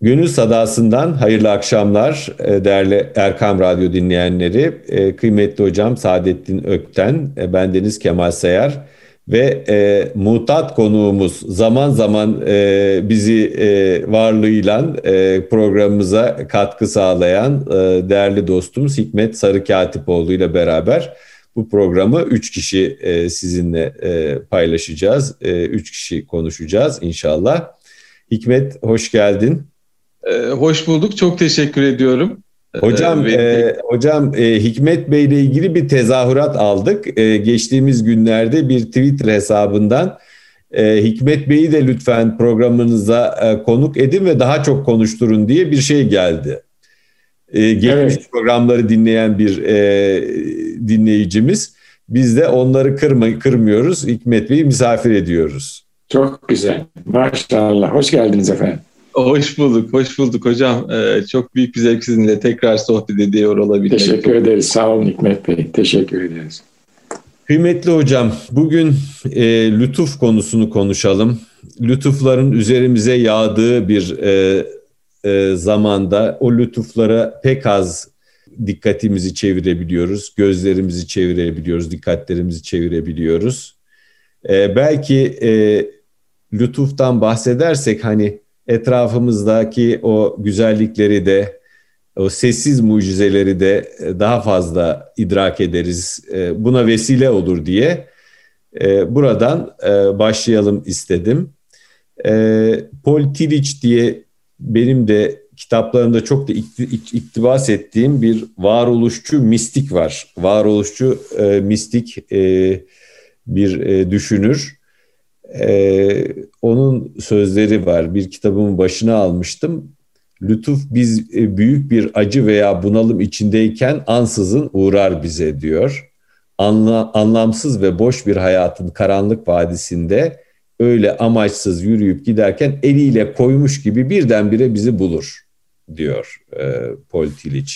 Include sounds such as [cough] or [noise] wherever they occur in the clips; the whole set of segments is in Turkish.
Gönül Sadası'ndan hayırlı akşamlar e, değerli Erkam Radyo dinleyenleri. E, kıymetli hocam Saadettin Ökten, e, ben Deniz Kemal Sayar ve e, muhtat konuğumuz zaman zaman e, bizi e, varlığıyla e, programımıza katkı sağlayan e, değerli dostumuz Hikmet Sarı Katipoğlu ile beraber bu programı üç kişi e, sizinle e, paylaşacağız. E, üç kişi konuşacağız inşallah. Hikmet hoş geldin. Ee, hoş bulduk. Çok teşekkür ediyorum. Ee, hocam, ee, e, hocam e, Hikmet Bey ile ilgili bir tezahürat aldık. E, geçtiğimiz günlerde bir Twitter hesabından e, Hikmet Bey'i de lütfen programınıza e, konuk edin ve daha çok konuşturun diye bir şey geldi. E, geçmiş evet. programları dinleyen bir e, dinleyicimiz. Biz de onları kırma, kırmıyoruz. Hikmet Bey'i misafir ediyoruz. Çok güzel. Maşallah. Hoş geldiniz efendim. Hoş bulduk, hoş bulduk hocam. Ee, çok büyük bir zevk sizinle tekrar sohbet ediyor olabilmek. Teşekkür ederiz. Sağ olun Hikmet Bey. Teşekkür ederiz. Kıymetli hocam, bugün e, lütuf konusunu konuşalım. Lütufların üzerimize yağdığı bir e, e, zamanda o lütuflara pek az dikkatimizi çevirebiliyoruz, gözlerimizi çevirebiliyoruz, dikkatlerimizi çevirebiliyoruz. E, belki e, lütuftan bahsedersek hani etrafımızdaki o güzellikleri de o sessiz mucizeleri de e, daha fazla idrak ederiz. E, buna vesile olur diye e, buradan başlayalım istedim. Paul Tillich diye benim de kitaplarımda çok da iktibas ettiğim bir varoluşçu mistik var. Varoluşçu mistik bir düşünür. Ee, onun sözleri var. Bir kitabımın başına almıştım. Lütuf biz e, büyük bir acı veya bunalım içindeyken ansızın uğrar bize diyor. Anla, anlamsız ve boş bir hayatın karanlık vadisinde öyle amaçsız yürüyüp giderken eliyle koymuş gibi birdenbire bizi bulur diyor e, Paul Tillich.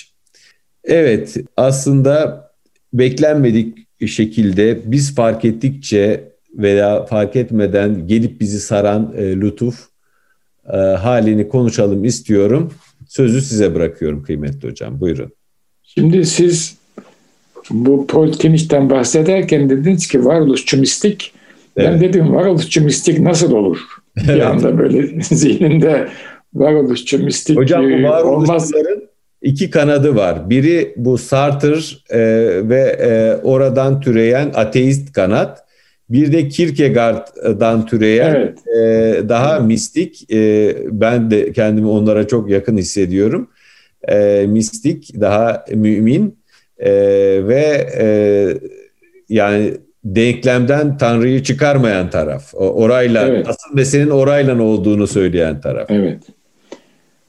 Evet aslında beklenmedik şekilde biz fark ettikçe veya fark etmeden gelip bizi saran e, lütuf e, halini konuşalım istiyorum. Sözü size bırakıyorum kıymetli hocam. Buyurun. Şimdi siz bu Paul Timich'ten bahsederken dediniz ki varoluşçu mistik. Evet. Ben dedim varoluşçu mistik nasıl olur? Evet. Bir anda böyle [laughs] zihninde varoluşçu mistik Hocam bu e, varoluşçuların iki kanadı var. Biri bu Sartre e, ve e, oradan türeyen ateist kanat. Bir de Kierkegaard'dan türeyen evet. e, daha mistik, e, ben de kendimi onlara çok yakın hissediyorum. E, mistik, daha mümin e, ve e, yani denklemden Tanrı'yı çıkarmayan taraf. Orayla, evet. asıl meselenin orayla olduğunu söyleyen taraf. Evet.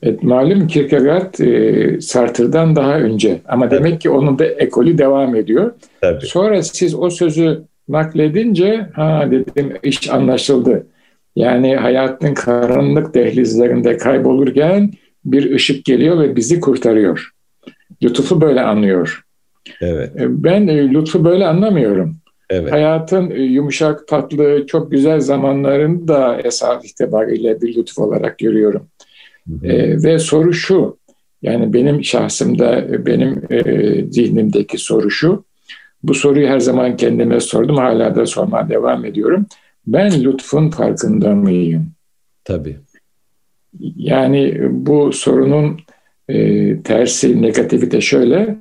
Evet, malum Kierkegaard e, Sartre'dan daha önce ama evet. demek ki onun da ekolü devam ediyor. Tabii. Sonra siz o sözü nakledince ha dedim iş anlaşıldı. Yani hayatın karanlık dehlizlerinde kaybolurken bir ışık geliyor ve bizi kurtarıyor. Lütfu böyle anlıyor. Evet. E, ben e, lütfu böyle anlamıyorum. Evet. Hayatın e, yumuşak, tatlı, çok güzel zamanlarını da esas itibariyle bir lütuf olarak görüyorum. Hı hı. E, ve soru şu, yani benim şahsımda, benim e, zihnimdeki soru şu, bu soruyu her zaman kendime sordum. Hala da sormaya devam ediyorum. Ben lütfun farkında mıyım? Tabii. Yani bu sorunun e, tersi, negatifi de şöyle.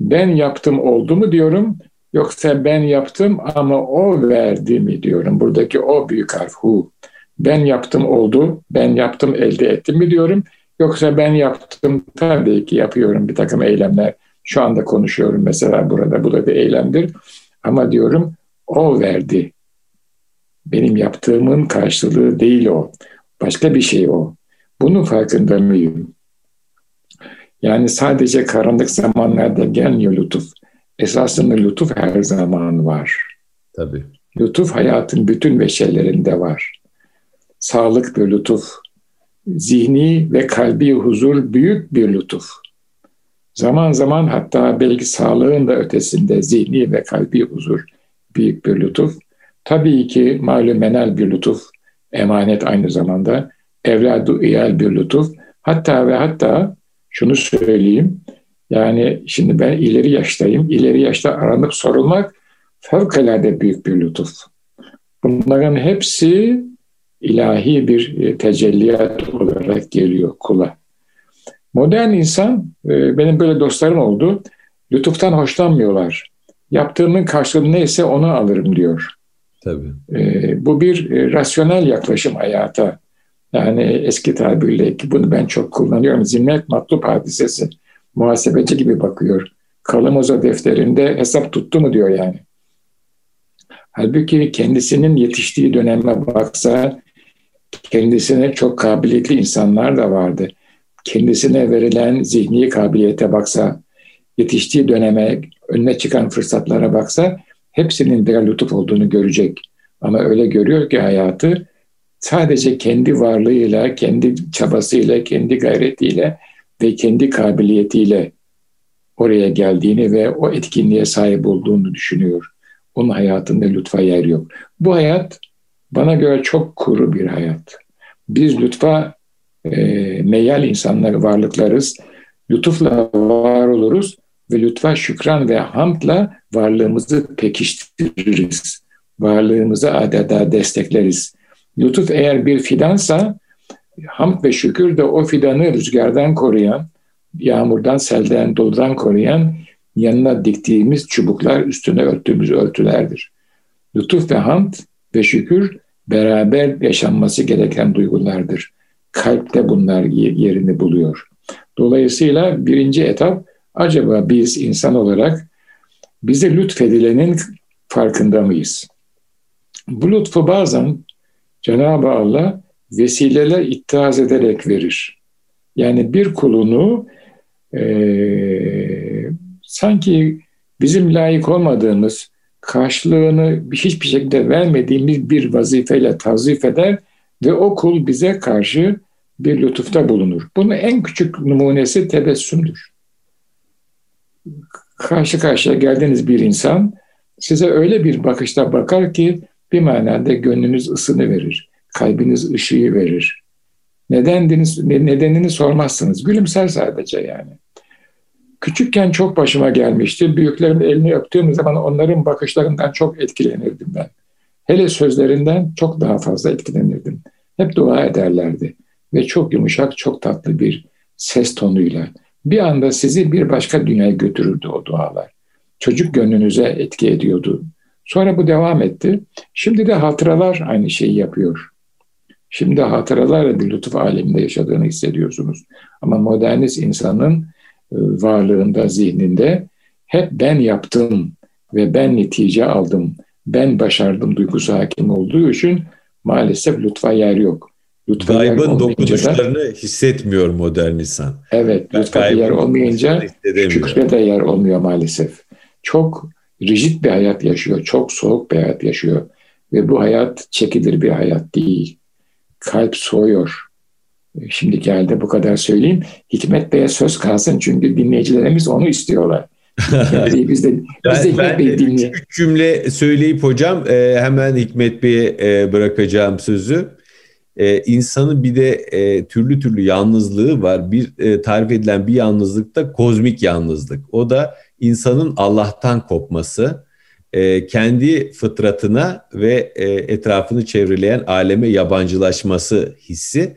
Ben yaptım oldu mu diyorum. Yoksa ben yaptım ama o verdi mi diyorum. Buradaki o büyük harf hu. Ben yaptım oldu, ben yaptım elde ettim mi diyorum. Yoksa ben yaptım tabii ki yapıyorum bir takım eylemler. Şu anda konuşuyorum mesela burada. Bu da bir eylemdir. Ama diyorum o verdi. Benim yaptığımın karşılığı değil o. Başka bir şey o. Bunun farkında mıyım? Yani sadece karanlık zamanlarda gelmiyor lütuf. Esasında lütuf her zaman var. Tabii. Lütuf hayatın bütün beşerlerinde var. Sağlık bir lütuf. Zihni ve kalbi huzur büyük bir lütuf. Zaman zaman hatta belki sağlığın da ötesinde zihni ve kalbi huzur büyük bir lütuf. Tabii ki malum menel bir lütuf, emanet aynı zamanda, evladu iyal bir lütuf. Hatta ve hatta şunu söyleyeyim. Yani şimdi ben ileri yaştayım. İleri yaşta aranıp sorulmak fevkalade büyük bir lütuf. Bunların hepsi ilahi bir e, tecelliyat olarak geliyor kula. Modern insan, e, benim böyle dostlarım oldu, lütuftan hoşlanmıyorlar. Yaptığımın karşılığı neyse onu alırım diyor. Tabii. E, bu bir rasyonel yaklaşım hayata. Yani eski tabirle ki bunu ben çok kullanıyorum. Zimmet matlup hadisesi. Muhasebeci gibi bakıyor. Kalamoza defterinde hesap tuttu mu diyor yani. Halbuki kendisinin yetiştiği döneme baksa kendisine çok kabiliyetli insanlar da vardı. Kendisine verilen zihni kabiliyete baksa, yetiştiği döneme, önüne çıkan fırsatlara baksa hepsinin bir lütuf olduğunu görecek. Ama öyle görüyor ki hayatı sadece kendi varlığıyla, kendi çabasıyla, kendi gayretiyle ve kendi kabiliyetiyle oraya geldiğini ve o etkinliğe sahip olduğunu düşünüyor. Onun hayatında lütfa yer yok. Bu hayat bana göre çok kuru bir hayat. Biz lütfa e, meyal insanlar, varlıklarız. Lütufla var oluruz ve lütfa şükran ve hamdla varlığımızı pekiştiririz. Varlığımızı adeta destekleriz. Lütuf eğer bir fidansa hamd ve şükür de o fidanı rüzgardan koruyan, yağmurdan, selden, doludan koruyan yanına diktiğimiz çubuklar üstüne örttüğümüz örtülerdir. Lütuf ve hamd ve şükür beraber yaşanması gereken duygulardır. Kalpte bunlar yerini buluyor. Dolayısıyla birinci etap acaba biz insan olarak bize lütfedilenin farkında mıyız? Bu lütfu bazen Cenab-ı Allah vesileler ittihaz ederek verir. Yani bir kulunu e, sanki bizim layık olmadığımız, karşılığını hiçbir şekilde vermediğimiz bir vazifeyle tazif eder ve o kul bize karşı bir lütufta bulunur. Bunun en küçük numunesi tebessümdür. Karşı karşıya geldiğiniz bir insan size öyle bir bakışta bakar ki bir manada gönlünüz ısını verir, kalbiniz ışığı verir. Nedendiniz, nedenini sormazsınız. Gülümser sadece yani. Küçükken çok başıma gelmişti. Büyüklerin elini öptüğüm zaman onların bakışlarından çok etkilenirdim ben. Hele sözlerinden çok daha fazla etkilenirdim. Hep dua ederlerdi ve çok yumuşak, çok tatlı bir ses tonuyla bir anda sizi bir başka dünyaya götürürdü o dualar. Çocuk gönlünüze etki ediyordu. Sonra bu devam etti. Şimdi de hatıralar aynı şeyi yapıyor. Şimdi hatıralarla bir lütuf aleminde yaşadığını hissediyorsunuz. Ama modernist insanın e, varlığında, zihninde hep ben yaptım ve ben netice aldım, ben başardım duygusu hakim olduğu için maalesef lütfa yer yok. Lütfa Gaybın dokunuşlarını da, hissetmiyor modern insan. Evet, lütfa yer olmayınca şükre de yer olmuyor maalesef. Çok rigid bir hayat yaşıyor, çok soğuk bir hayat yaşıyor. Ve bu hayat çekilir bir hayat değil. Kalp soğuyor. Şimdi geldi bu kadar söyleyeyim. Hikmet Bey'e söz kalsın çünkü dinleyicilerimiz onu istiyorlar. Yani biz de, biz de Hikmet Bey'i dinleyelim. Üç cümle söyleyip hocam e, hemen Hikmet Bey'e e, bırakacağım sözü. E, insanın bir de e, türlü türlü yalnızlığı var. Bir e, tarif edilen bir yalnızlık da kozmik yalnızlık. O da insanın Allah'tan kopması, e, kendi fıtratına ve e, etrafını çevreleyen aleme yabancılaşması hissi.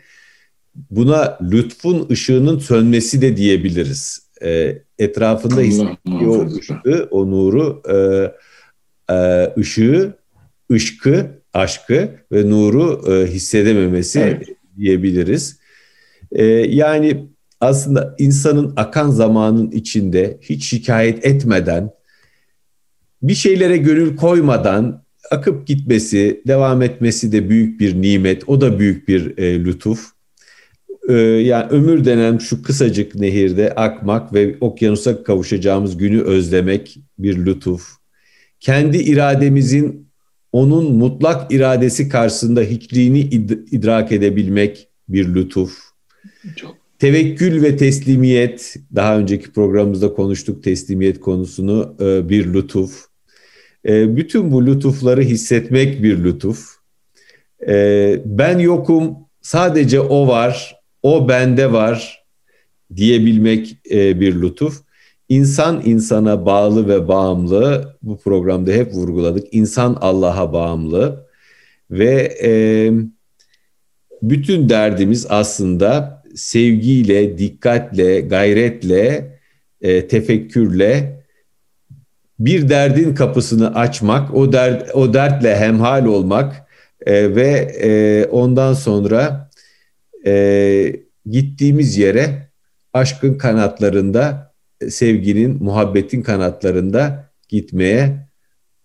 Buna lütfun ışığının sönmesi de diyebiliriz. E, etrafında hissettiği o ışığı, o nuru, e, e, ışığı, ışkı, aşkı ve nuru e, hissedememesi evet. diyebiliriz. E, yani aslında insanın akan zamanın içinde hiç şikayet etmeden, bir şeylere gönül koymadan akıp gitmesi, devam etmesi de büyük bir nimet. O da büyük bir e, lütuf. E, yani ömür denen şu kısacık nehirde akmak ve okyanusa kavuşacağımız günü özlemek bir lütuf. Kendi irademizin onun mutlak iradesi karşısında hiçliğini idrak edebilmek bir lütuf. Çok Tevekkül ve teslimiyet, daha önceki programımızda konuştuk teslimiyet konusunu, e, bir lütuf. E, bütün bu lütufları hissetmek bir lütuf. E, ben yokum, sadece o var, o bende var diyebilmek e, bir lütuf. İnsan insana bağlı ve bağımlı. Bu programda hep vurguladık. İnsan Allah'a bağımlı ve e, bütün derdimiz aslında sevgiyle, dikkatle, gayretle, e, tefekkürle bir derdin kapısını açmak, o dert o dertle hemhal olmak e, ve e, ondan sonra e, gittiğimiz yere aşkın kanatlarında, sevginin, muhabbetin kanatlarında gitmeye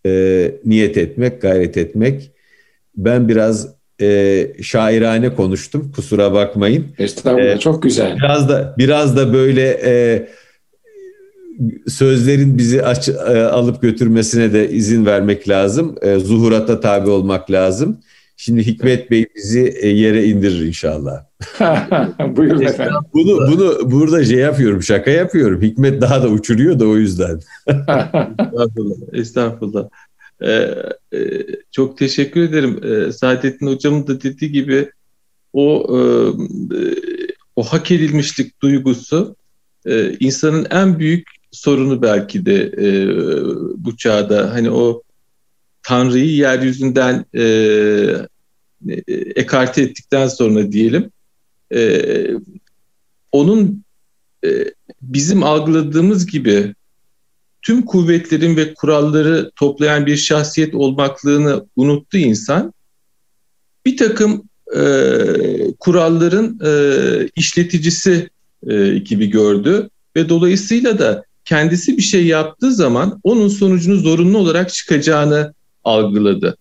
e, niyet etmek, gayret etmek. Ben biraz e, şairane konuştum, kusura bakmayın. Estağfurullah, e, çok güzel. Biraz da biraz da böyle e, sözlerin bizi aç, e, alıp götürmesine de izin vermek lazım. E, zuhurata tabi olmak lazım. Şimdi Hikmet Bey bizi e, yere indirir inşallah. [laughs] Buyurun efendim. Bunu, bunu burada şey yapıyorum, şaka yapıyorum. Hikmet daha da uçuruyor da o yüzden. [laughs] estağfurullah, estağfurullah. Ee, e, çok teşekkür ederim. Ee, Saadettin Hocam'ın da dediği gibi o e, o hak edilmişlik duygusu e, insanın en büyük sorunu belki de e, bu çağda. Hani o Tanrı'yı yeryüzünden e, e, ekarte ettikten sonra diyelim e, onun e, bizim algıladığımız gibi tüm kuvvetlerin ve kuralları toplayan bir şahsiyet olmaklığını unuttu insan. Bir takım e, kuralların e, işleticisi e, gibi gördü ve dolayısıyla da kendisi bir şey yaptığı zaman onun sonucunu zorunlu olarak çıkacağını algıladı.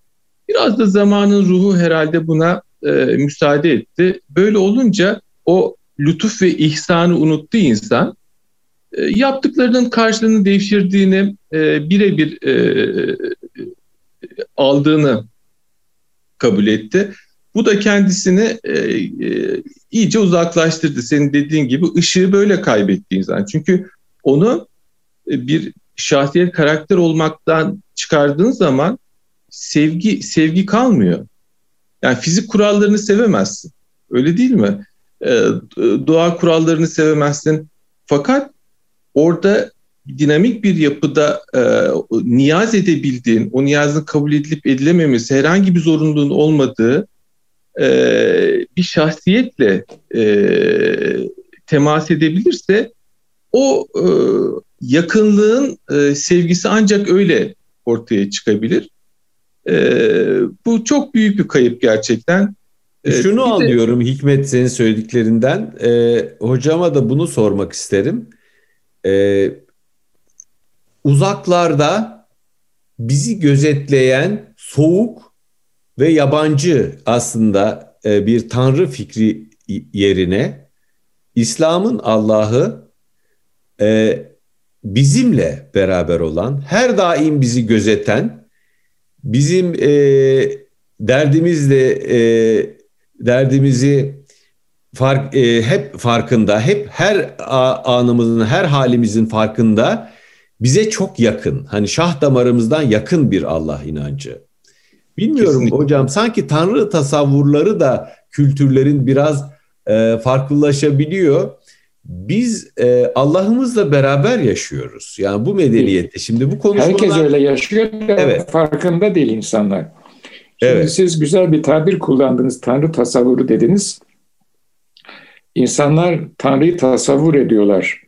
Biraz da zamanın ruhu herhalde buna e, müsaade etti. Böyle olunca o lütuf ve ihsanı unuttu insan. E, yaptıklarının karşılığını devşirdiğini, e, birebir e, aldığını kabul etti. Bu da kendisini e, e, iyice uzaklaştırdı. Senin dediğin gibi ışığı böyle kaybetti insan. Çünkü onu e, bir şahsiyet karakter olmaktan çıkardığın zaman sevgi sevgi kalmıyor. Yani fizik kurallarını sevemezsin. Öyle değil mi? E, doğa kurallarını sevemezsin. Fakat orada dinamik bir yapıda e, niyaz edebildiğin, o niyazın kabul edilip edilememesi, herhangi bir zorunluluğun olmadığı e, bir şahsiyetle e, temas edebilirse o e, yakınlığın e, sevgisi ancak öyle ortaya çıkabilir. E, bu çok büyük bir kayıp gerçekten. E, Şunu bir anlıyorum de... Hikmet senin söylediklerinden. E, hocama da bunu sormak isterim. E, uzaklarda bizi gözetleyen soğuk ve yabancı aslında e, bir tanrı fikri yerine İslam'ın Allah'ı e, bizimle beraber olan, her daim bizi gözeten, bizim e, derdimizle e, derdimizi fark e, hep farkında, hep her anımızın, her halimizin farkında bize çok yakın. Hani şah damarımızdan yakın bir Allah inancı. Bilmiyorum Kesinlikle. hocam sanki tanrı tasavvurları da kültürlerin biraz e, farklılaşabiliyor biz e, Allah'ımızla beraber yaşıyoruz. Yani bu medeniyette şimdi bu konuşmalar... Herkes öyle yaşıyor da evet. farkında değil insanlar. Şimdi evet. siz güzel bir tabir kullandınız. Tanrı tasavvuru dediniz. İnsanlar Tanrı'yı tasavvur ediyorlar.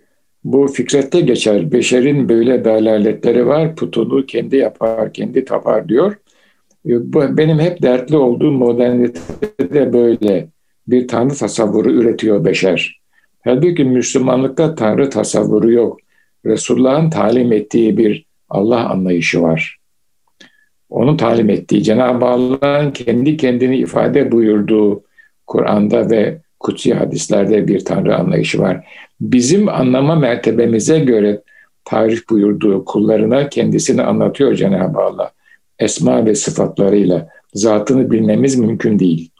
Bu fikrette geçer. Beşerin böyle dalaletleri var. Putunu kendi yapar, kendi tapar diyor. Benim hep dertli olduğum modernitede böyle bir Tanrı tasavvuru üretiyor beşer. Halbuki Müslümanlıkta Tanrı tasavvuru yok. Resulullah'ın talim ettiği bir Allah anlayışı var. Onun talim ettiği, Cenab-ı Allah'ın kendi kendini ifade buyurduğu Kur'an'da ve kutsi hadislerde bir Tanrı anlayışı var. Bizim anlama mertebemize göre tarif buyurduğu kullarına kendisini anlatıyor Cenab-ı Allah. Esma ve sıfatlarıyla zatını bilmemiz mümkün değil.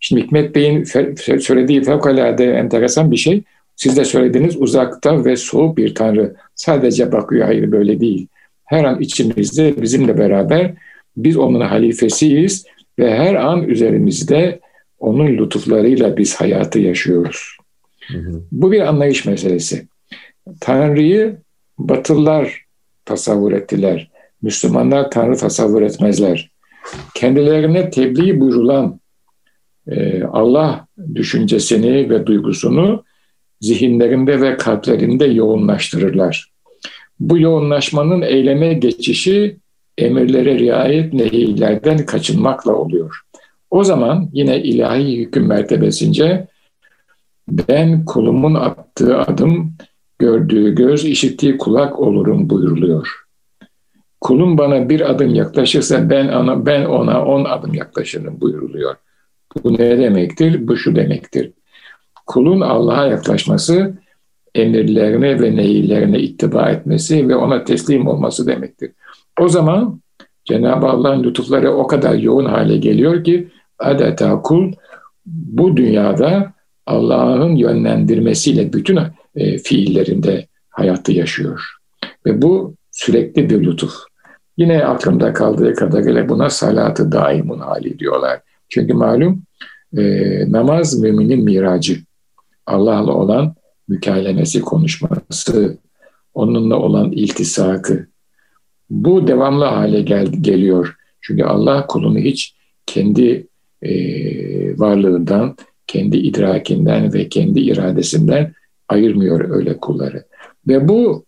Şimdi Hikmet Bey'in söylediği fevkalade enteresan bir şey. Siz de söylediğiniz uzakta ve soğuk bir Tanrı. Sadece bakıyor, hayır böyle değil. Her an içimizde bizimle beraber biz onun halifesiyiz ve her an üzerimizde Onun lütuflarıyla biz hayatı yaşıyoruz. Hı hı. Bu bir anlayış meselesi. Tanrı'yı Batılılar tasavvur ettiler. Müslümanlar Tanrı tasavvur etmezler. Kendilerine tebliğ buyurulan e, Allah düşüncesini ve duygusunu zihinlerinde ve kalplerinde yoğunlaştırırlar. Bu yoğunlaşmanın eyleme geçişi emirlere riayet nehiylerden kaçınmakla oluyor. O zaman yine ilahi hüküm mertebesince ben kulumun attığı adım, gördüğü göz, işittiği kulak olurum buyuruluyor. Kulum bana bir adım yaklaşırsa ben ona, ben ona on adım yaklaşırım buyuruluyor. Bu ne demektir? Bu şu demektir. Kulun Allah'a yaklaşması, emirlerine ve nehirlerine ittiba etmesi ve ona teslim olması demektir. O zaman Cenab-ı Allah'ın lütufları o kadar yoğun hale geliyor ki adeta kul bu dünyada Allah'ın yönlendirmesiyle bütün e, fiillerinde hayatı yaşıyor. Ve bu sürekli bir lütuf. Yine aklımda kaldığı kadarıyla buna salatı daimun hali diyorlar. Çünkü malum e, namaz müminin miracı. Allah'la olan mükalemesi, konuşması, onunla olan iltisakı. Bu devamlı hale gel, geliyor. Çünkü Allah kulunu hiç kendi e, varlığından, kendi idrakinden ve kendi iradesinden ayırmıyor öyle kulları. Ve bu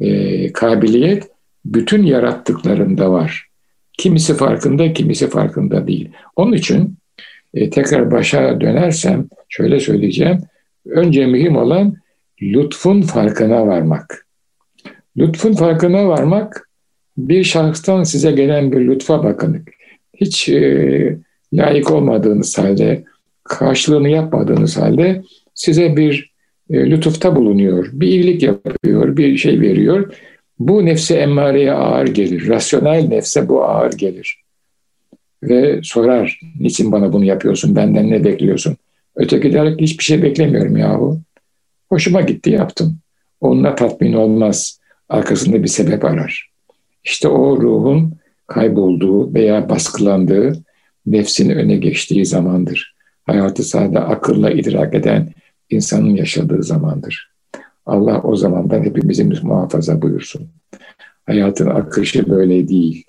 e, kabiliyet bütün yarattıklarında var. Kimisi farkında, kimisi farkında değil. Onun için e, tekrar başa dönersem şöyle söyleyeceğim. Önce mühim olan lütfun farkına varmak. Lütfun farkına varmak bir şahıstan size gelen bir lütfa bakın. Hiç e, layık olmadığınız halde, karşılığını yapmadığınız halde size bir e, lütufta bulunuyor. Bir iyilik yapıyor, bir şey veriyor. Bu nefse emmareye ağır gelir. Rasyonel nefse bu ağır gelir. Ve sorar, niçin bana bunu yapıyorsun, benden ne bekliyorsun? Öteki der ki hiçbir şey beklemiyorum yahu. Hoşuma gitti yaptım. Onunla tatmin olmaz. Arkasında bir sebep arar. İşte o ruhun kaybolduğu veya baskılandığı, nefsin öne geçtiği zamandır. Hayatı sadece akılla idrak eden insanın yaşadığı zamandır. Allah o zamandan hepimizin muhafaza buyursun. Hayatın akışı böyle değil.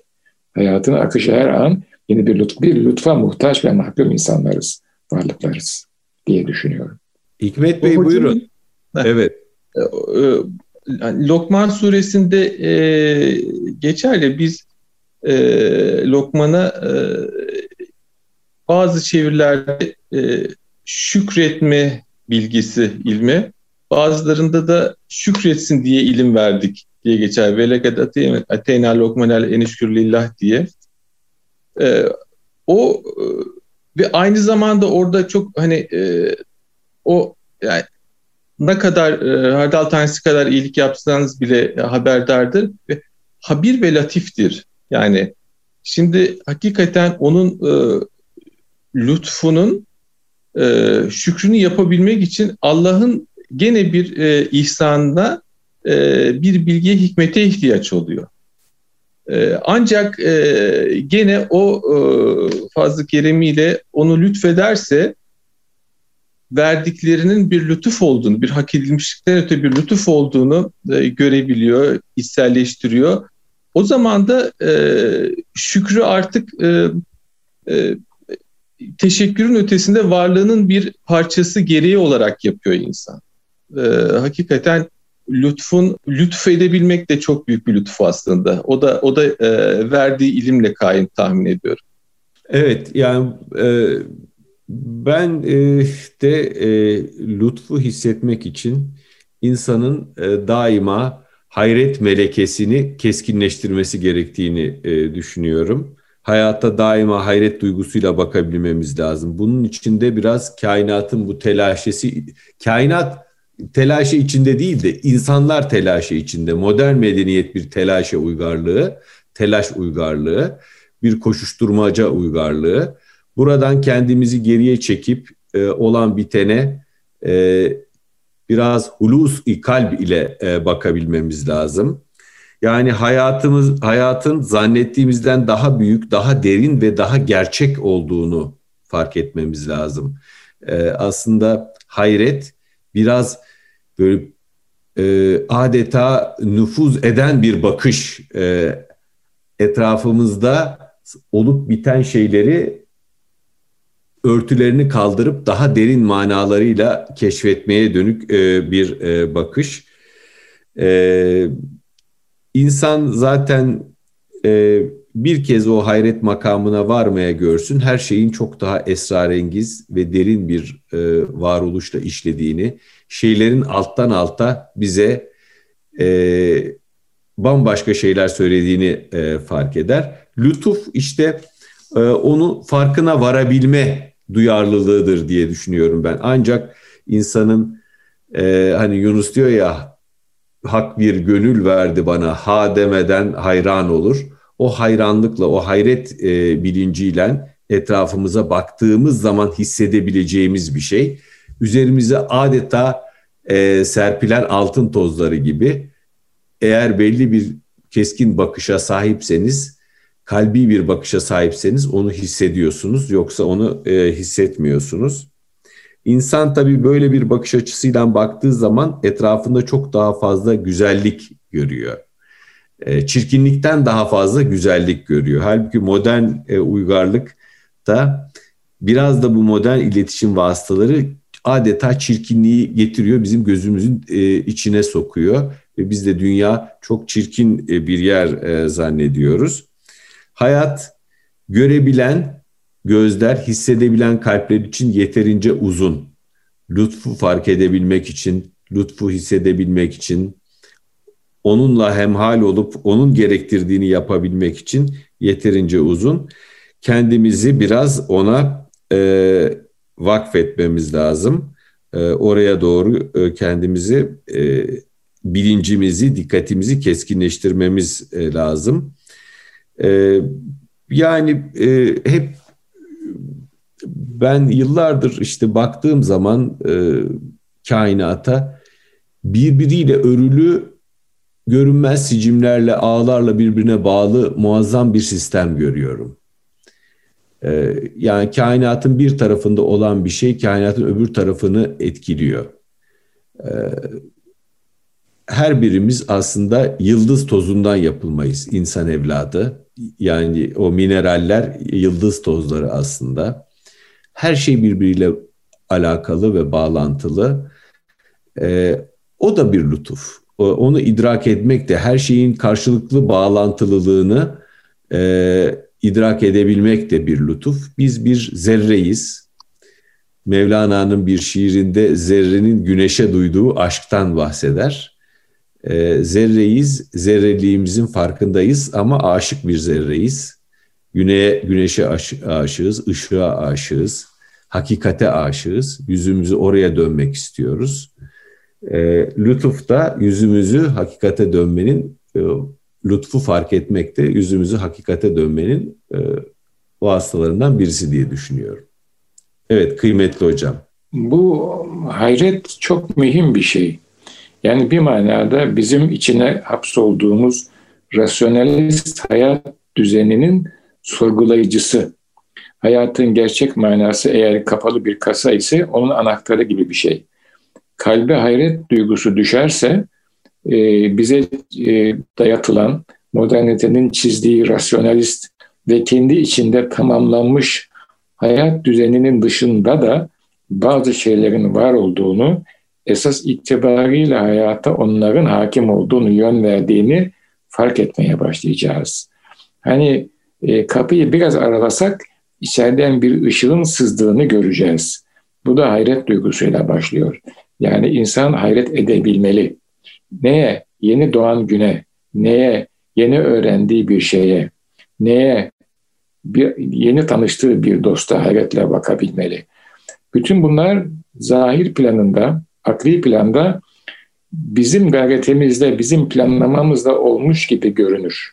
Hayatın akışı her an yeni bir, lütf, bir lütfa muhtaç ve mahkum insanlarız, varlıklarız diye düşünüyorum. Hikmet Bey buyurun. Evet. E, e, Lokman suresinde e, geçerli biz e, Lokman'a e, bazı çevirilerde e, şükretme bilgisi ilmi, bazılarında da şükretsin diye ilim verdik diye geçer. Ve lekad ateyna lokmanel enişkürlillah diye. E, o e, ve aynı zamanda orada çok hani e, o yani ne kadar e, hardal tanesi kadar iyilik yapsanız bile haberdardır ve habir ve latiftir. Yani şimdi hakikaten onun e, lütfunun e, şükrünü yapabilmek için Allah'ın gene bir e, ihsanına e, bir bilgiye hikmete ihtiyaç oluyor. E, ancak e, gene o e, fazla keremiyle onu lütfederse verdiklerinin bir lütuf olduğunu, bir hak edilmişlikten öte bir lütuf olduğunu e, görebiliyor, içselleştiriyor. O zaman da e, şükrü artık e, e, teşekkürün ötesinde varlığının bir parçası gereği olarak yapıyor insan. E, hakikaten lütfun lütfedebilmek de çok büyük bir lütuf aslında. O da o da e, verdiği ilimle kaim tahmin ediyorum. Evet yani e, ben e, de e, lütfu hissetmek için insanın e, daima hayret melekesini keskinleştirmesi gerektiğini e, düşünüyorum. Hayata daima hayret duygusuyla bakabilmemiz lazım. Bunun içinde biraz kainatın bu telaşesi, kainat telaşı içinde değil de insanlar telaşı içinde. Modern medeniyet bir telaşe uygarlığı, telaş uygarlığı, bir koşuşturmaca uygarlığı. Buradan kendimizi geriye çekip e, olan bitene e, biraz hulus-i kalb ile e, bakabilmemiz lazım. Yani hayatımız hayatın zannettiğimizden daha büyük, daha derin ve daha gerçek olduğunu fark etmemiz lazım. E, aslında hayret biraz böyle e, adeta nüfuz eden bir bakış. E, etrafımızda olup biten şeyleri örtülerini kaldırıp daha derin manalarıyla keşfetmeye dönük e, bir e, bakış. E, insan zaten e, bir kez o hayret makamına varmaya görsün, her şeyin çok daha esrarengiz ve derin bir e, varoluşla işlediğini, şeylerin alttan alta bize e, bambaşka şeyler söylediğini e, fark eder. Lütuf işte e, onu farkına varabilme duyarlılığıdır diye düşünüyorum ben. Ancak insanın e, hani Yunus diyor ya hak bir gönül verdi bana ha demeden hayran olur. O hayranlıkla, o hayret e, bilinciyle etrafımıza baktığımız zaman hissedebileceğimiz bir şey. Üzerimize adeta e, serpilen altın tozları gibi eğer belli bir keskin bakışa sahipseniz, kalbi bir bakışa sahipseniz onu hissediyorsunuz yoksa onu e, hissetmiyorsunuz. İnsan tabii böyle bir bakış açısıyla baktığı zaman etrafında çok daha fazla güzellik görüyor. E, çirkinlikten daha fazla güzellik görüyor. Halbuki modern e, uygarlık da biraz da bu modern iletişim vasıtaları adeta çirkinliği getiriyor, bizim gözümüzün e, içine sokuyor ve biz de dünya çok çirkin bir yer zannediyoruz. Hayat görebilen gözler, hissedebilen kalpler için yeterince uzun. Lütfu fark edebilmek için, lütfu hissedebilmek için, onunla hemhal olup onun gerektirdiğini yapabilmek için yeterince uzun. Kendimizi biraz ona e, vakfetmemiz lazım. E, oraya doğru e, kendimizi e, bilincimizi, dikkatimizi keskinleştirmemiz e, lazım. E, yani e, hep ben yıllardır işte baktığım zaman e, kainata birbiriyle örülü görünmez sicimlerle, ağlarla birbirine bağlı muazzam bir sistem görüyorum. Ee, yani kainatın bir tarafında olan bir şey kainatın öbür tarafını etkiliyor. Ee, her birimiz aslında yıldız tozundan yapılmayız insan evladı. Yani o mineraller yıldız tozları aslında. Her şey birbiriyle alakalı ve bağlantılı. Ee, o da bir lütuf. Onu idrak etmek de her şeyin karşılıklı bağlantılılığını e, idrak edebilmek de bir lütuf. Biz bir zerreyiz. Mevlana'nın bir şiirinde zerrenin güneşe duyduğu aşktan bahseder e, zerreyiz, zerreliğimizin farkındayız ama aşık bir zerreyiz. Güneye, güneşe aşığız, ışığa aşığız, hakikate aşığız. Yüzümüzü oraya dönmek istiyoruz. E, lütuf da yüzümüzü hakikate dönmenin, e, lütfu fark etmekte yüzümüzü hakikate dönmenin e, vasıtalarından birisi diye düşünüyorum. Evet kıymetli hocam. Bu hayret çok mühim bir şey. Yani bir manada bizim içine hapsolduğumuz rasyonalist hayat düzeninin sorgulayıcısı. Hayatın gerçek manası eğer kapalı bir kasa ise onun anahtarı gibi bir şey. Kalbe hayret duygusu düşerse e, bize e, dayatılan modernitenin çizdiği rasyonalist ve kendi içinde tamamlanmış hayat düzeninin dışında da bazı şeylerin var olduğunu esas itibariyle hayata onların hakim olduğunu, yön verdiğini fark etmeye başlayacağız. Hani e, kapıyı biraz aralasak içeriden bir ışığın sızdığını göreceğiz. Bu da hayret duygusuyla başlıyor. Yani insan hayret edebilmeli. Neye? Yeni doğan güne, neye? Yeni öğrendiği bir şeye, neye? Bir, yeni tanıştığı bir dosta hayretle bakabilmeli. Bütün bunlar zahir planında akli planda bizim gayretimizde, bizim planlamamızda olmuş gibi görünür.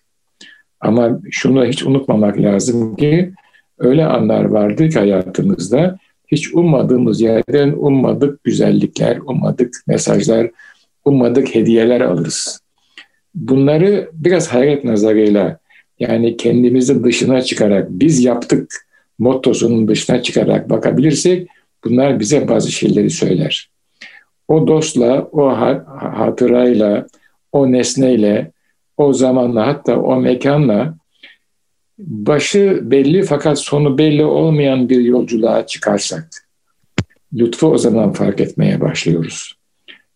Ama şunu hiç unutmamak lazım ki öyle anlar vardı ki hayatımızda hiç ummadığımız yerden ummadık güzellikler, ummadık mesajlar, ummadık hediyeler alırız. Bunları biraz hayret nazarıyla yani kendimizi dışına çıkarak biz yaptık, mottosunun dışına çıkarak bakabilirsek bunlar bize bazı şeyleri söyler. O dostla, o hatırayla, o nesneyle, o zamanla hatta o mekanla başı belli fakat sonu belli olmayan bir yolculuğa çıkarsak lütfu o zaman fark etmeye başlıyoruz.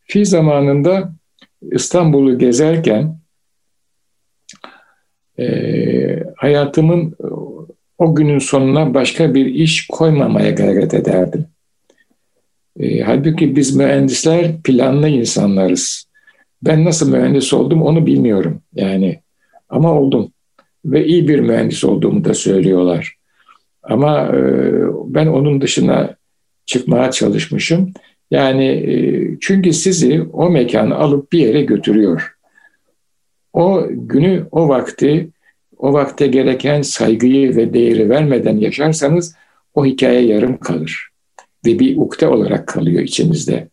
Fi zamanında İstanbul'u gezerken e, hayatımın o günün sonuna başka bir iş koymamaya gayret ederdim. E, halbuki biz mühendisler planlı insanlarız. Ben nasıl mühendis oldum onu bilmiyorum yani ama oldum ve iyi bir mühendis olduğumu da söylüyorlar. Ama e, ben onun dışına çıkmaya çalışmışım. Yani e, çünkü sizi o mekanı alıp bir yere götürüyor. O günü, o vakti, o vakte gereken saygıyı ve değeri vermeden yaşarsanız o hikaye yarım kalır. Ve bir ukde olarak kalıyor içinizde.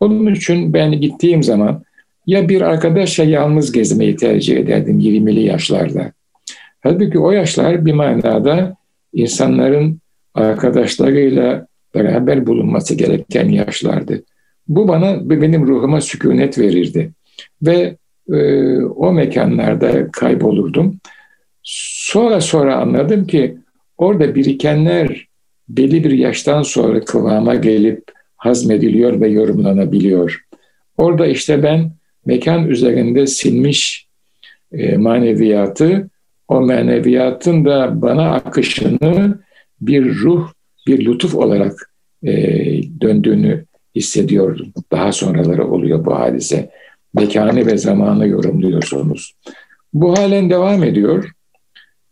Onun için ben gittiğim zaman ya bir arkadaşla yalnız gezmeyi tercih ederdim 20'li yaşlarda. Halbuki o yaşlar bir manada insanların arkadaşlarıyla beraber bulunması gereken yaşlardı. Bu bana benim ruhuma sükunet verirdi. Ve e, o mekanlarda kaybolurdum. Sonra sonra anladım ki orada birikenler belli bir yaştan sonra kıvama gelip hazmediliyor ve yorumlanabiliyor. Orada işte ben mekan üzerinde silmiş e, maneviyatı, o maneviyatın da bana akışını bir ruh, bir lütuf olarak e, döndüğünü hissediyordum. Daha sonraları oluyor bu hadise. Mekanı ve zamanı yorumluyorsunuz. Bu halen devam ediyor.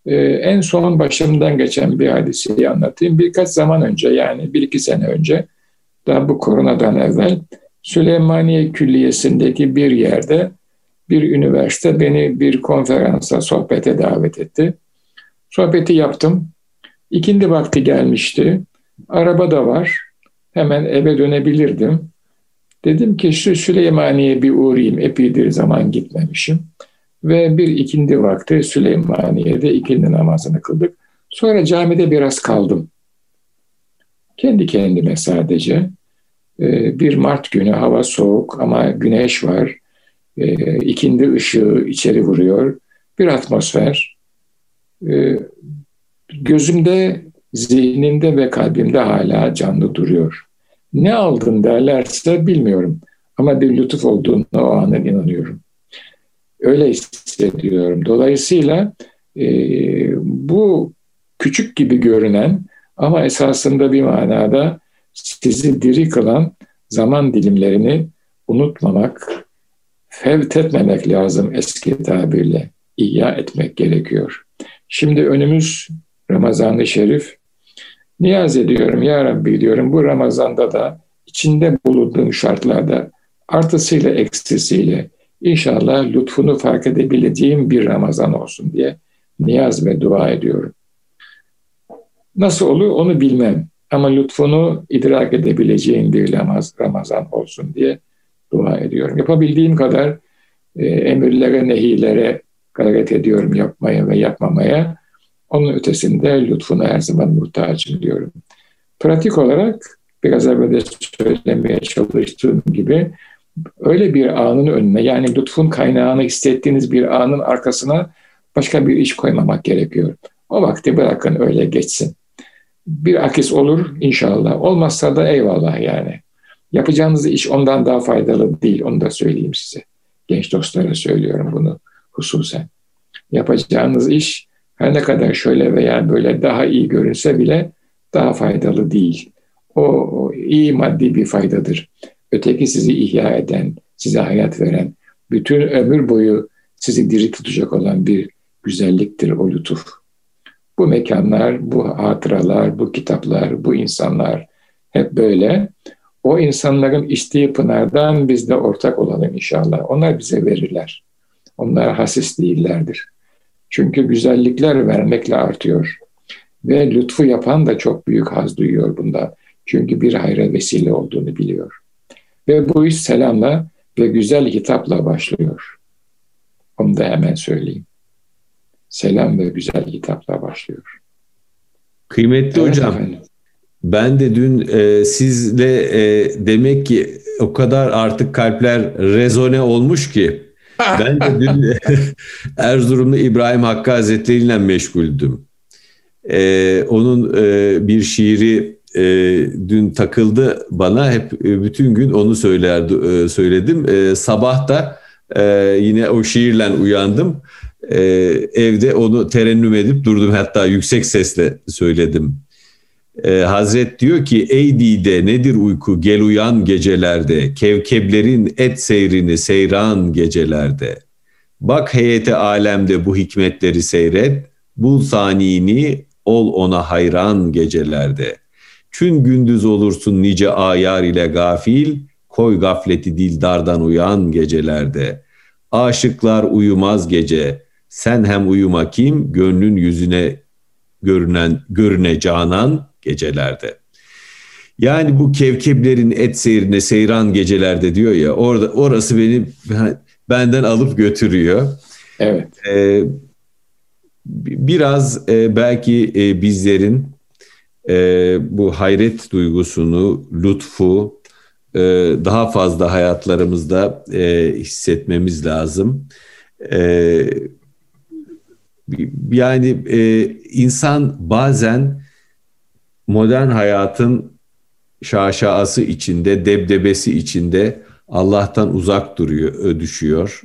Ee, en son başımdan geçen bir hadiseyi anlatayım. Birkaç zaman önce yani bir iki sene önce daha bu koronadan evvel Süleymaniye Külliyesi'ndeki bir yerde bir üniversite beni bir konferansa, sohbete davet etti. Sohbeti yaptım. İkindi vakti gelmişti. Araba da var. Hemen eve dönebilirdim. Dedim ki şu Süleymaniye bir uğrayayım. Epeydir zaman gitmemişim. Ve bir ikindi vakti Süleymaniye'de ikindi namazını kıldık. Sonra camide biraz kaldım. Kendi kendime sadece. Ee, bir Mart günü hava soğuk ama güneş var. Ee, ikindi ışığı içeri vuruyor. Bir atmosfer. Ee, gözümde, zihnimde ve kalbimde hala canlı duruyor. Ne aldın derlerse bilmiyorum. Ama bir lütuf olduğunu o ana inanıyorum. Öyle hissediyorum. Dolayısıyla e, bu küçük gibi görünen ama esasında bir manada sizi diri kılan zaman dilimlerini unutmamak, fevt etmemek lazım eski tabirle. İhya etmek gerekiyor. Şimdi önümüz Ramazan-ı Şerif. Niyaz ediyorum ya Rabbi diyorum bu Ramazan'da da içinde bulunduğum şartlarda artısıyla eksisiyle inşallah lütfunu fark edebileceğim bir Ramazan olsun diye niyaz ve dua ediyorum. Nasıl olur onu bilmem ama lütfunu idrak edebileceğim bir Ramazan olsun diye dua ediyorum. Yapabildiğim kadar e, emirlere, nehilere gayret ediyorum yapmaya ve yapmamaya. Onun ötesinde lütfuna her zaman muhtacım diyorum. Pratik olarak biraz evvel de söylemeye çalıştığım gibi öyle bir anın önüne yani lütfun kaynağını hissettiğiniz bir anın arkasına başka bir iş koymamak gerekiyor. O vakti bırakın öyle geçsin. Bir akis olur inşallah. Olmazsa da eyvallah yani. Yapacağınız iş ondan daha faydalı değil. Onu da söyleyeyim size. Genç dostlara söylüyorum bunu hususen. Yapacağınız iş her ne kadar şöyle veya böyle daha iyi görünse bile daha faydalı değil. O iyi maddi bir faydadır. Öteki sizi ihya eden, size hayat veren, bütün ömür boyu sizi diri tutacak olan bir güzelliktir o lütuf. Bu mekanlar, bu hatıralar, bu kitaplar, bu insanlar hep böyle. O insanların içtiği pınardan biz de ortak olalım inşallah. Onlar bize verirler. Onlar hasis değillerdir. Çünkü güzellikler vermekle artıyor. Ve lütfu yapan da çok büyük haz duyuyor bunda. Çünkü bir hayra vesile olduğunu biliyor. Ve bu iş selamla ve güzel hitapla başlıyor. Onu da hemen söyleyeyim. Selam ve güzel hitapla başlıyor. Kıymetli evet, hocam, efendim. Ben de dün e, sizle e, demek ki o kadar artık kalpler rezone olmuş ki [laughs] ben de dün [laughs] Erzurumlu İbrahim Hakkı Hazretleri ile meşguldüm. Ee, onun e, bir şiiri e, dün takıldı bana. Hep e, bütün gün onu söylerdi, e, söyledim. E, sabah da e, yine o şiirle uyandım. E, evde onu terennüm edip durdum. Hatta yüksek sesle söyledim. E, Hazret diyor ki ey dide nedir uyku? Gel uyan gecelerde. Kevkeblerin et seyrini seyran gecelerde. Bak heyete alemde bu hikmetleri seyret. Bul sanini ol ona hayran gecelerde. Çün gündüz olursun nice ayar ile gafil. Koy gafleti dildardan uyan gecelerde. Aşıklar uyumaz gece. Sen hem uyuma kim? Gönlün yüzüne görünen görüne canan gecelerde. Yani bu kevkeblerin et seyrine seyran gecelerde diyor ya orada orası beni benden alıp götürüyor. Evet. Ee, biraz e, belki e, bizlerin e, bu hayret duygusunu, lütfu e, daha fazla hayatlarımızda e, hissetmemiz lazım. E, yani e, insan bazen modern hayatın şaşası içinde, debdebesi içinde Allah'tan uzak duruyor, düşüyor.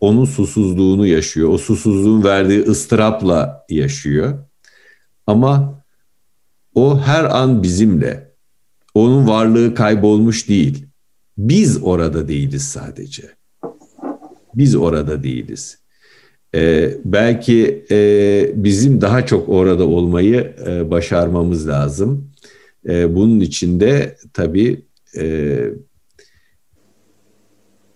Onun susuzluğunu yaşıyor. O susuzluğun verdiği ıstırapla yaşıyor. Ama o her an bizimle. Onun varlığı kaybolmuş değil. Biz orada değiliz sadece. Biz orada değiliz. Ee, belki e, bizim daha çok orada olmayı e, başarmamız lazım. E, bunun için de tabii e,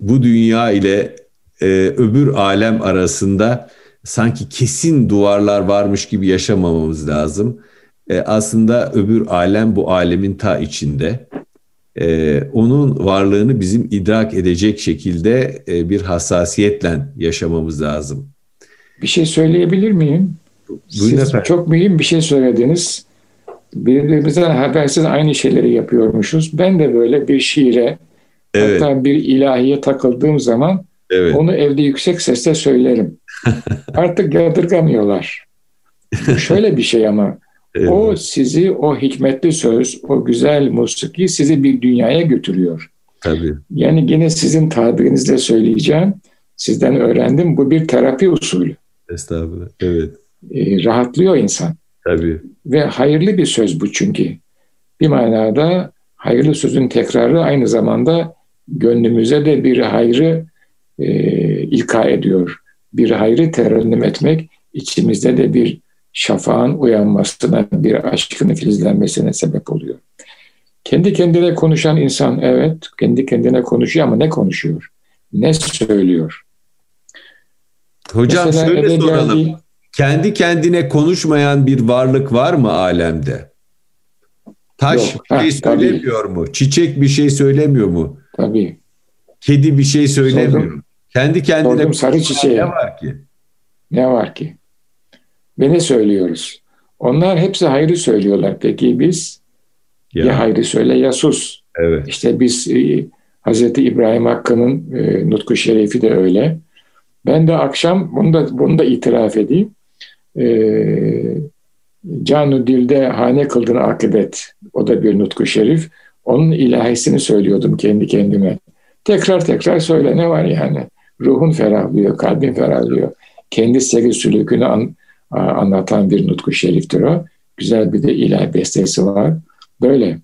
bu dünya ile e, öbür alem arasında sanki kesin duvarlar varmış gibi yaşamamamız lazım. E, aslında öbür alem bu alemin ta içinde. E, onun varlığını bizim idrak edecek şekilde e, bir hassasiyetle yaşamamız lazım. Bir şey söyleyebilir miyim? Siz efendim. çok mühim bir şey söylediniz. Birbirimizden habersiz aynı şeyleri yapıyormuşuz. Ben de böyle bir şiire evet. hatta bir ilahiye takıldığım zaman evet. onu evde yüksek sesle söylerim. [laughs] Artık yadırgamıyorlar. Şöyle bir şey ama [laughs] evet. o sizi o hikmetli söz, o güzel musiki sizi bir dünyaya götürüyor. Tabii. Yani yine sizin tabirinizle söyleyeceğim. Sizden öğrendim. Bu bir terapi usulü. Estağfurullah. Evet. E, rahatlıyor insan. Tabii. Ve hayırlı bir söz bu çünkü. Bir manada hayırlı sözün tekrarı aynı zamanda gönlümüze de bir hayrı e, ilka ediyor. Bir hayrı terennüm etmek içimizde de bir şafağın uyanmasına, bir aşkın filizlenmesine sebep oluyor. Kendi kendine konuşan insan evet, kendi kendine konuşuyor ama ne konuşuyor? Ne söylüyor? Hocam Mesela şöyle soralım. Geldiği... Kendi kendine konuşmayan bir varlık var mı alemde? Taş Yok. bir şey söylemiyor tabii. mu? Çiçek bir şey söylemiyor mu? Tabii. Kedi bir şey söylemiyor. Sordum. Kendi kendine Sordum sarı çiçeğe. Ne var ki? Ne var ki? Ve ne söylüyoruz? Onlar hepsi hayrı söylüyorlar. Peki biz ya, ya hayrı söyle ya sus. Evet. İşte biz e, Hz. İbrahim Hakkı'nın e, Nutku Şerifi de öyle. Ben de akşam bunu da, bunu da itiraf edeyim. Ee, Canu Dil'de hane kıldın akıbet. O da bir nutku şerif. Onun ilahisini söylüyordum kendi kendime. Tekrar tekrar söyle ne var yani. Ruhun ferahlıyor, kalbin ferahlıyor. Kendi sevgi sülükünü an, anlatan bir nutku şeriftir o. Güzel bir de ilahi bestesi var. Böyle.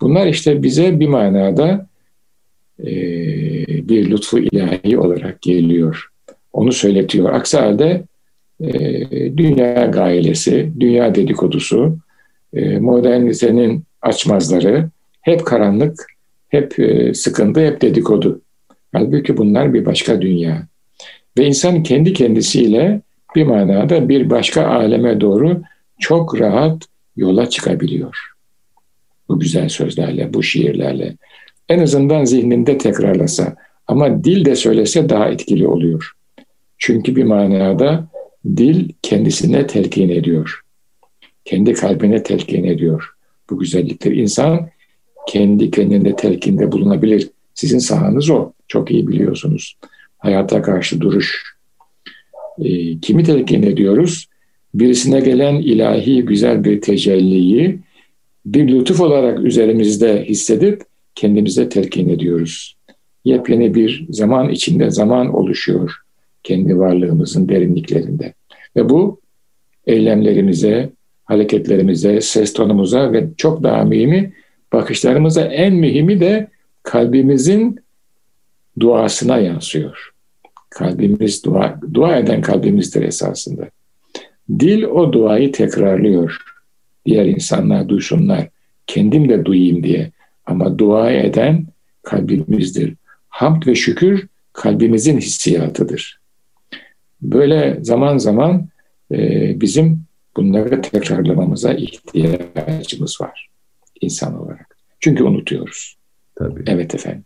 Bunlar işte bize bir manada e, bir lütfu ilahi olarak geliyor. Onu söyletiyor. Aksi halde e, dünya gayelesi, dünya dedikodusu, e, modernitenin açmazları hep karanlık, hep e, sıkıntı, hep dedikodu. Halbuki bunlar bir başka dünya. Ve insan kendi kendisiyle bir manada bir başka aleme doğru çok rahat yola çıkabiliyor. Bu güzel sözlerle, bu şiirlerle. En azından zihninde tekrarlasa ama dil de söylese daha etkili oluyor. Çünkü bir manada dil kendisine telkin ediyor. kendi kalbine telkin ediyor bu güzellikleri. İnsan kendi kendinde telkinde bulunabilir. Sizin sahanız o. Çok iyi biliyorsunuz. Hayata karşı duruş. E, kimi telkin ediyoruz? Birisine gelen ilahi güzel bir tecelliyi bir lütuf olarak üzerimizde hissedip kendimize telkin ediyoruz. Yepyeni bir zaman içinde zaman oluşuyor kendi varlığımızın derinliklerinde. Ve bu eylemlerimize, hareketlerimize, ses tonumuza ve çok daha mühimi bakışlarımıza en mühimi de kalbimizin duasına yansıyor. Kalbimiz dua, dua eden kalbimizdir esasında. Dil o duayı tekrarlıyor. Diğer insanlar duysunlar. Kendim de duyayım diye. Ama dua eden kalbimizdir. Hamd ve şükür kalbimizin hissiyatıdır. Böyle zaman zaman e, bizim bunları tekrarlamamıza ihtiyacımız var insan olarak. Çünkü unutuyoruz. Tabii. Evet efendim.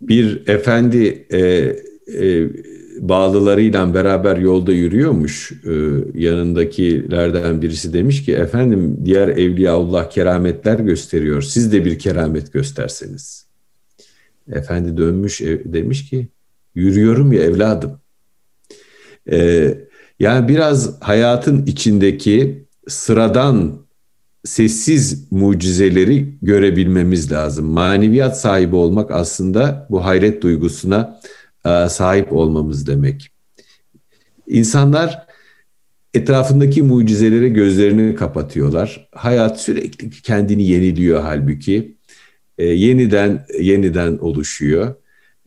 Bir efendi e, e, bağlılarıyla beraber yolda yürüyormuş. E, yanındakilerden birisi demiş ki efendim diğer Evliyaullah kerametler gösteriyor. Siz de bir keramet gösterseniz. Efendi dönmüş demiş ki yürüyorum ya evladım. E, yani biraz hayatın içindeki sıradan sessiz mucizeleri görebilmemiz lazım. Maneviyat sahibi olmak aslında bu hayret duygusuna e, sahip olmamız demek. İnsanlar etrafındaki mucizelere gözlerini kapatıyorlar. Hayat sürekli kendini yeniliyor halbuki. E, yeniden yeniden oluşuyor.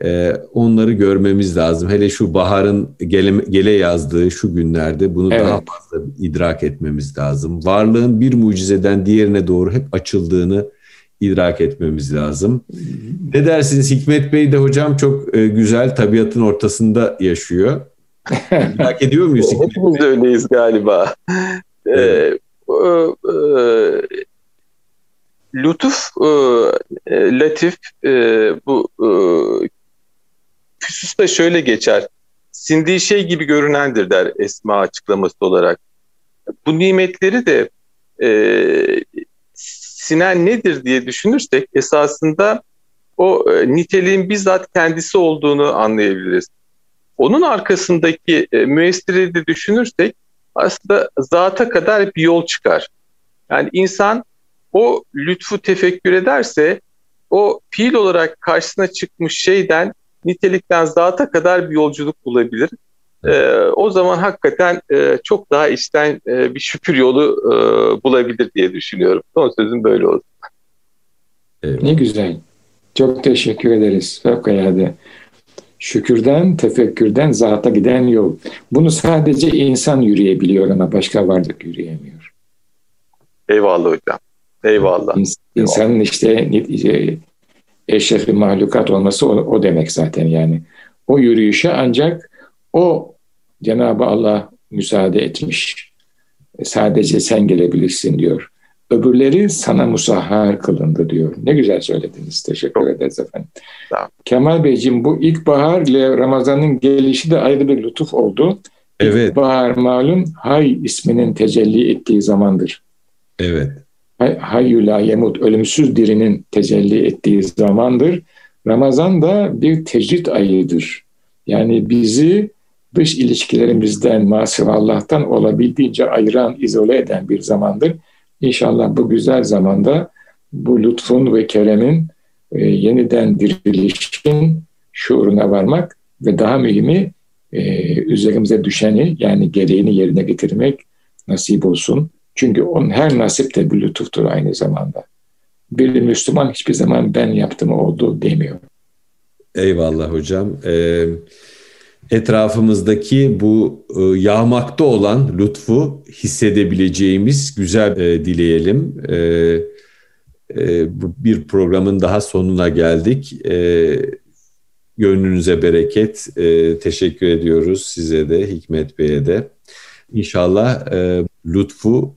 E, onları görmemiz lazım. Hele şu baharın gele, gele yazdığı şu günlerde bunu evet. daha fazla idrak etmemiz lazım. Varlığın bir mucizeden diğerine doğru hep açıldığını idrak etmemiz lazım. Ne dersiniz Hikmet Bey de hocam çok e, güzel tabiatın ortasında yaşıyor. [laughs] İdrak ediyor muyuz Hikmet Hepimiz Bey? öyleyiz galiba. Evet. Ee, e, lütuf, e, latif, e, bu e, Füsus da şöyle geçer. Sindiği şey gibi görünendir der Esma açıklaması olarak. Bu nimetleri de e, sinen nedir diye düşünürsek esasında o e, niteliğin bizzat kendisi olduğunu anlayabiliriz. Onun arkasındaki e, müessiri de düşünürsek aslında zata kadar bir yol çıkar. Yani insan o lütfu tefekkür ederse o fiil olarak karşısına çıkmış şeyden nitelikten zata kadar bir yolculuk bulabilir. E, o zaman hakikaten e, çok daha içten e, bir şükür yolu e, bulabilir diye düşünüyorum. Son sözüm böyle olsun. Ne güzel. Çok teşekkür ederiz. Fevkalade. Şükürden, tefekkürden zata giden yol. Bunu sadece insan yürüyebiliyor ama başka varlık yürüyemiyor. Eyvallah hocam. Eyvallah. İns- insanın işte eşrefi mahlukat olması o, o demek zaten yani. O yürüyüşe ancak o Cenab-ı Allah müsaade etmiş. E, sadece sen gelebilirsin diyor. Öbürleri sana musahhar kılındı diyor. Ne güzel söylediniz. Teşekkür ederiz efendim. Tamam. Kemal Beyciğim bu ilkbahar ile Ramazan'ın gelişi de ayrı bir lütuf oldu. Evet. İlkbahar malum Hay isminin tecelli ettiği zamandır. Evet. Hayyü yemut, ölümsüz dirinin tecelli ettiği zamandır. Ramazan da bir tecrit ayıdır. Yani bizi dış ilişkilerimizden, masif Allah'tan olabildiğince ayıran, izole eden bir zamandır. İnşallah bu güzel zamanda bu lütfun ve keremin e, yeniden dirilişin şuuruna varmak ve daha mühimi e, üzerimize düşeni yani gereğini yerine getirmek nasip olsun. Çünkü onun her nasip de bir lütuftur aynı zamanda. Bir Müslüman hiçbir zaman ben yaptım oldu demiyor. Eyvallah hocam. Ee, etrafımızdaki bu e, yağmakta olan lütfu hissedebileceğimiz güzel e, dileyelim. E, e, bir programın daha sonuna geldik. E, gönlünüze bereket. E, teşekkür ediyoruz size de, Hikmet Bey'e de. İnşallah e, lütfu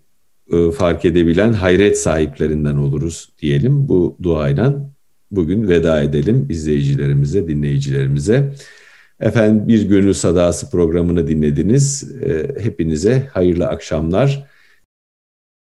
e, fark edebilen hayret sahiplerinden oluruz diyelim. Bu duayla bugün veda edelim izleyicilerimize, dinleyicilerimize. Efendim bir gönül sadası programını dinlediniz. E, hepinize hayırlı akşamlar.